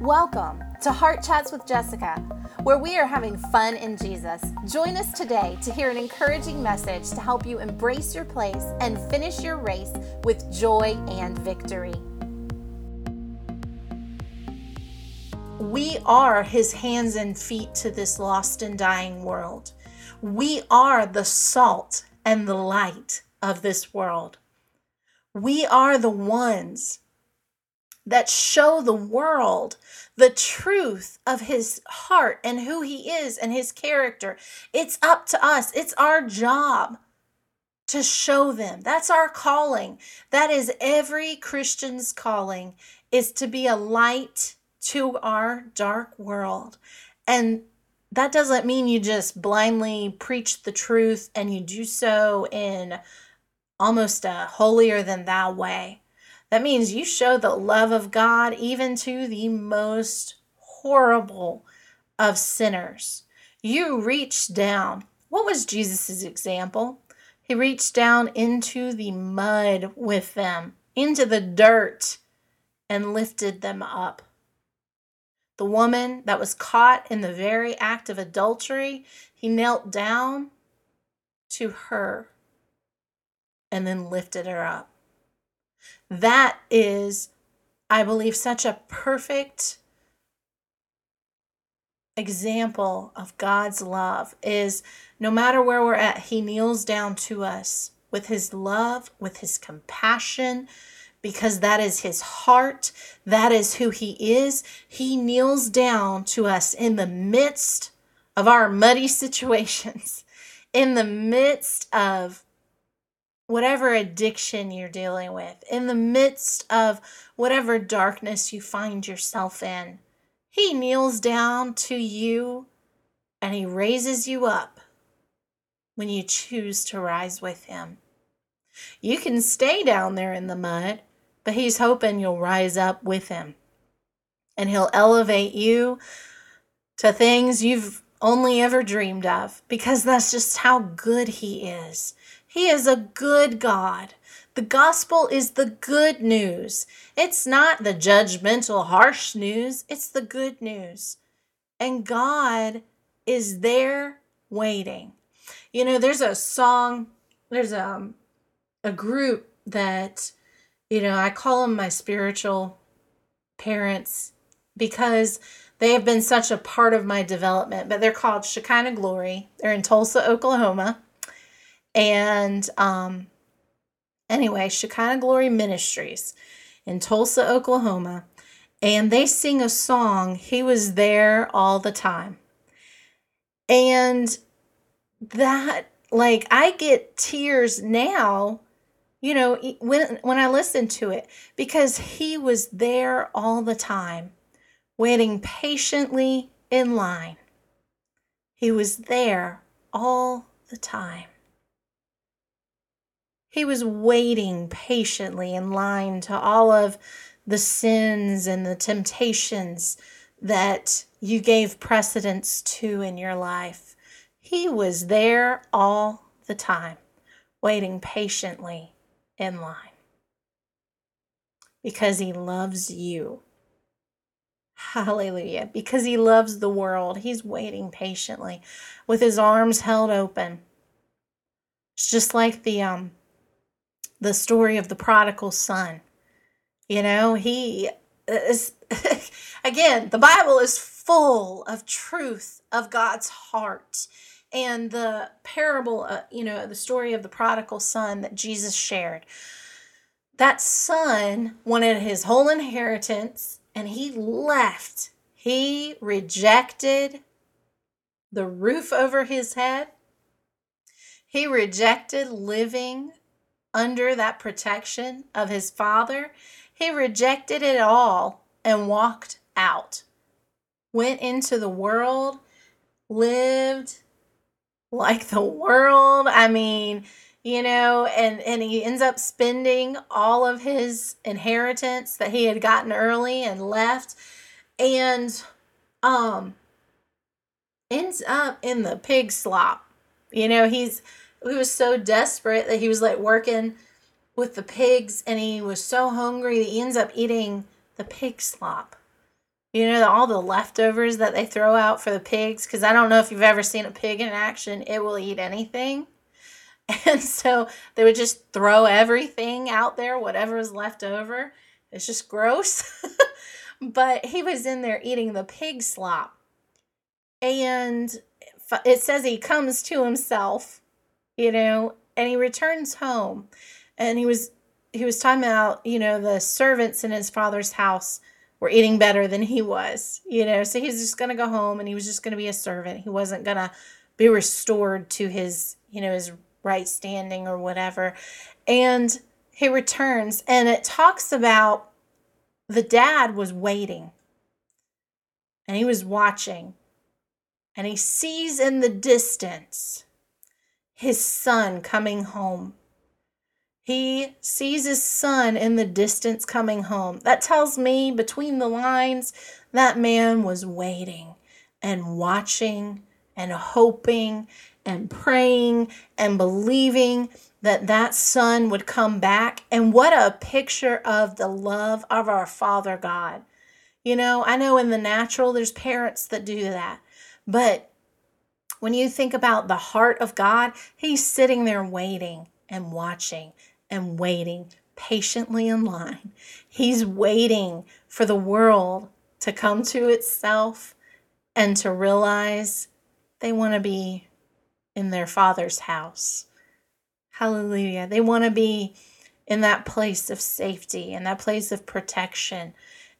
Welcome to Heart Chats with Jessica, where we are having fun in Jesus. Join us today to hear an encouraging message to help you embrace your place and finish your race with joy and victory. We are his hands and feet to this lost and dying world. We are the salt and the light of this world. We are the ones that show the world the truth of his heart and who he is and his character. It's up to us, it's our job to show them. That's our calling. That is every Christian's calling is to be a light to our dark world. And that doesn't mean you just blindly preach the truth and you do so in almost a holier than thou way. That means you show the love of God even to the most horrible of sinners. You reach down. What was Jesus' example? He reached down into the mud with them, into the dirt, and lifted them up. The woman that was caught in the very act of adultery, he knelt down to her and then lifted her up. That is, I believe, such a perfect example of God's love is no matter where we're at, He kneels down to us with His love, with His compassion, because that is His heart. That is who He is. He kneels down to us in the midst of our muddy situations, in the midst of whatever addiction you're dealing with, in the midst of whatever darkness you find yourself in. He kneels down to you and he raises you up when you choose to rise with him. You can stay down there in the mud, but he's hoping you'll rise up with him. And he'll elevate you to things you've only ever dreamed of because that's just how good he is. He is a good God. The gospel is the good news. It's not the judgmental, harsh news, it's the good news. And God is there waiting. You know, there's a song, there's a, um, a group that, you know, I call them my spiritual parents because they have been such a part of my development, but they're called Shekinah Glory. They're in Tulsa, Oklahoma. And um, anyway, Shekinah Glory Ministries in Tulsa, Oklahoma. And they sing a song, He Was There All the Time. And that, like, I get tears now, you know, when, when I listen to it, because He was there all the time, waiting patiently in line. He was there all the time. He was waiting patiently in line to all of the sins and the temptations that you gave precedence to in your life. He was there all the time, waiting patiently in line because he loves you. Hallelujah. Because he loves the world, he's waiting patiently with his arms held open. It's just like the um the story of the prodigal son. You know, he is, again, the Bible is full of truth of God's heart. And the parable, uh, you know, the story of the prodigal son that Jesus shared. That son wanted his whole inheritance and he left. He rejected the roof over his head. He rejected living under that protection of his father, he rejected it all and walked out. Went into the world, lived like the world. I mean, you know, and and he ends up spending all of his inheritance that he had gotten early and left and um ends up in the pig slop. You know, he's he was so desperate that he was like working with the pigs and he was so hungry that he ends up eating the pig slop. You know, all the leftovers that they throw out for the pigs, because I don't know if you've ever seen a pig in action, it will eat anything. And so they would just throw everything out there, whatever was left over. It's just gross. but he was in there eating the pig slop. And it says he comes to himself, you know, and he returns home. And he was he was talking about, you know, the servants in his father's house were eating better than he was, you know. So he's just going to go home and he was just going to be a servant. He wasn't going to be restored to his, you know, his right standing or whatever. And he returns and it talks about the dad was waiting and he was watching and he sees in the distance his son coming home. He sees his son in the distance coming home. That tells me between the lines that man was waiting and watching and hoping and praying and believing that that son would come back. And what a picture of the love of our Father God. You know, I know in the natural, there's parents that do that. But when you think about the heart of God, He's sitting there waiting and watching and waiting patiently in line. He's waiting for the world to come to itself and to realize they want to be in their father's house. Hallelujah. They want to be in that place of safety, in that place of protection.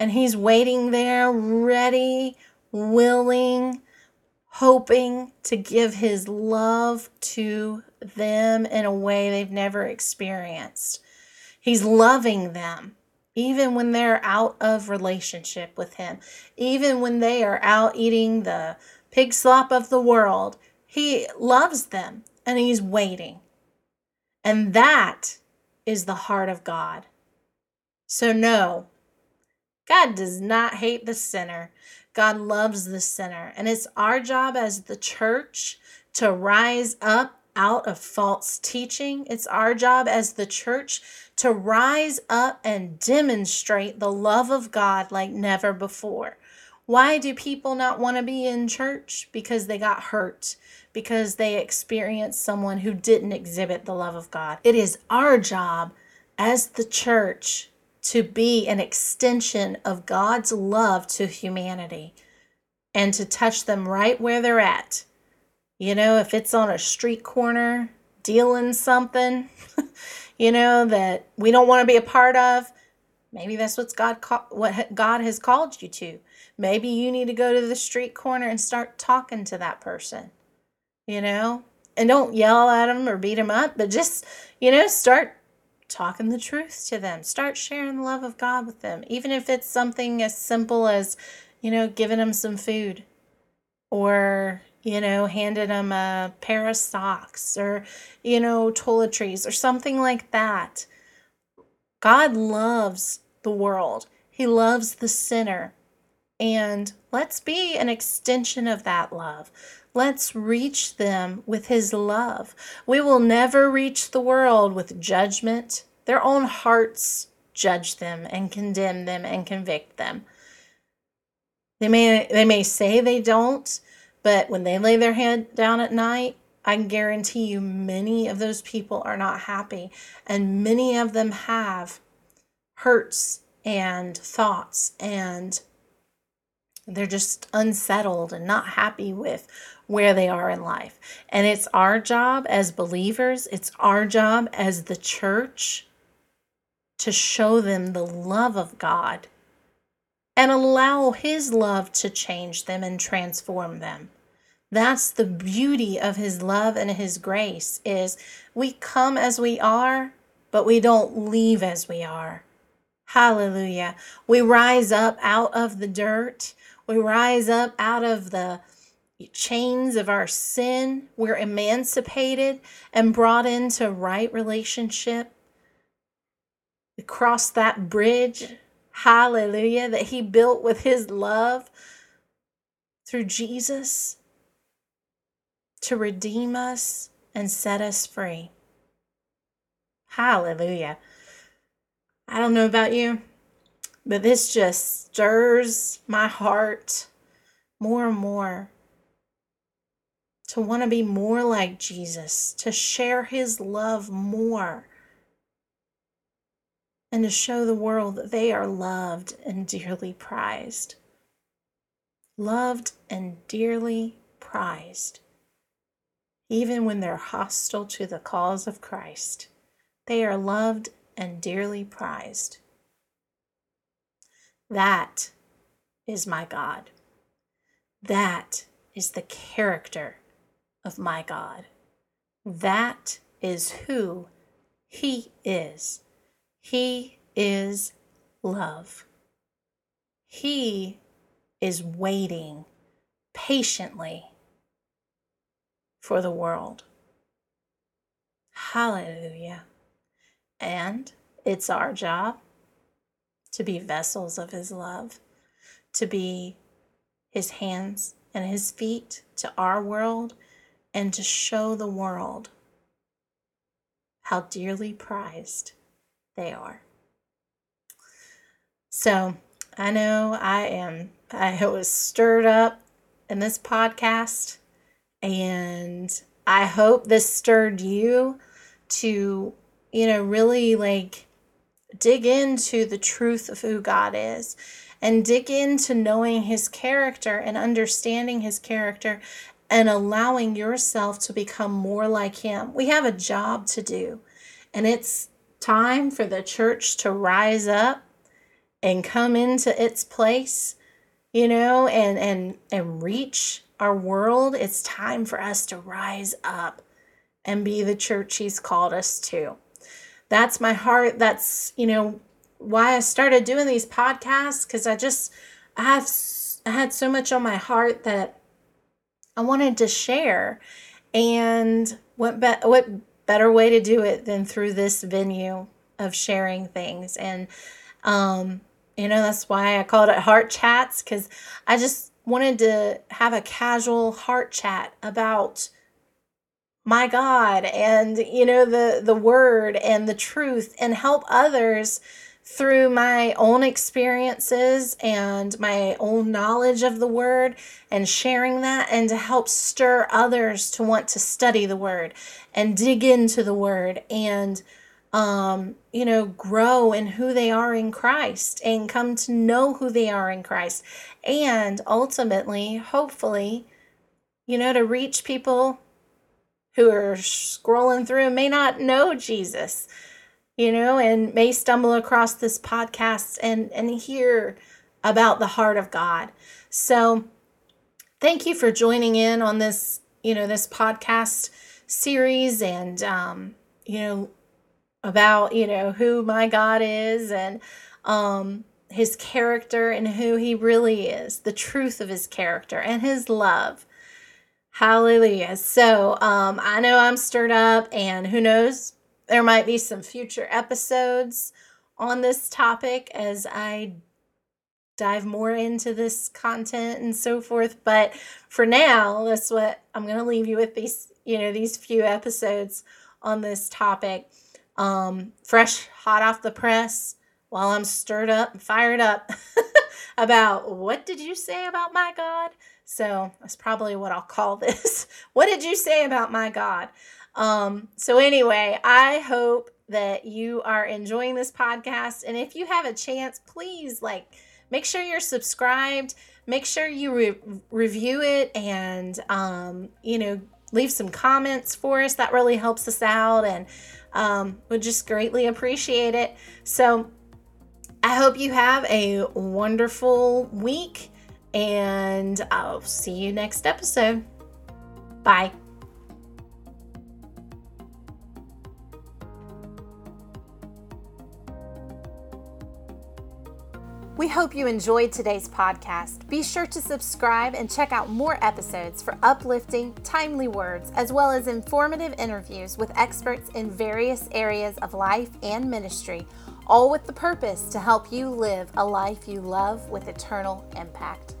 And he's waiting there, ready, willing, hoping to give his love to them in a way they've never experienced. He's loving them even when they're out of relationship with him, even when they are out eating the pig slop of the world. He loves them and he's waiting. And that is the heart of God. So, no, God does not hate the sinner. God loves the sinner. And it's our job as the church to rise up out of false teaching. It's our job as the church to rise up and demonstrate the love of God like never before. Why do people not want to be in church? Because they got hurt, because they experienced someone who didn't exhibit the love of God. It is our job as the church to be an extension of God's love to humanity and to touch them right where they're at. You know, if it's on a street corner dealing something, you know, that we don't want to be a part of, maybe that's what's God what God has called you to. Maybe you need to go to the street corner and start talking to that person, you know? And don't yell at them or beat them up, but just, you know, start talking the truth to them. Start sharing the love of God with them, even if it's something as simple as, you know, giving them some food or, you know, handing them a pair of socks or, you know, toiletries or something like that. God loves the world, He loves the sinner. And let's be an extension of that love. Let's reach them with His love. We will never reach the world with judgment. Their own hearts judge them and condemn them and convict them. They may, they may say they don't, but when they lay their head down at night, I guarantee you many of those people are not happy, and many of them have hurts and thoughts and they're just unsettled and not happy with where they are in life. And it's our job as believers, it's our job as the church to show them the love of God and allow His love to change them and transform them. That's the beauty of His love and His grace is we come as we are, but we don't leave as we are. Hallelujah. We rise up out of the dirt. We rise up out of the chains of our sin. We're emancipated and brought into right relationship. We cross that bridge, hallelujah, that He built with His love through Jesus to redeem us and set us free. Hallelujah. I don't know about you, But this just stirs my heart more and more to want to be more like Jesus, to share his love more, and to show the world that they are loved and dearly prized. Loved and dearly prized. Even when they're hostile to the cause of Christ, they are loved and dearly prized. That is my God. That is the character of my God. That is who He is. He is love. He is waiting patiently for the world. Hallelujah. And it's our job to be vessels of His love, to be His hands and His feet to our world, and to show the world how dearly prized they are. So I know I am, I was stirred up in this podcast, and I hope this stirred you to, you know, really like dig into the truth of who God is and dig into knowing his character and understanding his character and allowing yourself to become more like him. We have a job to do, and it's time for the church to rise up and come into its place, you know, and and and reach our world. It's time for us to rise up and be the church he's called us to that's my heart. That's, you know, why I started doing these podcasts because I just I have I had so much on my heart that I wanted to share. And what be- what better way to do it than through this venue of sharing things and um you know that's why I called it heart chats cuz I just wanted to have a casual heart chat about my God and you know the the word and the truth and help others through my own experiences and my own knowledge of the word and sharing that and to help stir others to want to study the word and dig into the word and um, you know, grow in who they are in Christ and come to know who they are in Christ. And ultimately, hopefully, you know, to reach people who are scrolling through may not know Jesus, you know, and may stumble across this podcast and, and hear about the heart of God. So thank you for joining in on this, you know, this podcast series and, um, you know, about, you know, who my God is and, um, his character and who he really is, the truth of his character and his love. Hallelujah. So um, I know I'm stirred up, and who knows, there might be some future episodes on this topic as I dive more into this content and so forth. But for now, that's what I'm going to leave you with these, you know, these few episodes on this topic. Um, fresh, hot off the press, while I'm stirred up and fired up about what did you say about my God? So that's probably what I'll call this. what did you say about my God? Um, so, anyway, I hope that you are enjoying this podcast. And if you have a chance, please like make sure you're subscribed, make sure you re- review it, and, um, you know, leave some comments for us. That really helps us out and um, would just greatly appreciate it. So, I hope you have a wonderful week and I'll see you next episode. Bye. We hope you enjoyed today's podcast. Be sure to subscribe and check out more episodes for uplifting, timely words, as well as informative interviews with experts in various areas of life and ministry, all with the purpose to help you live a life you love with eternal impact.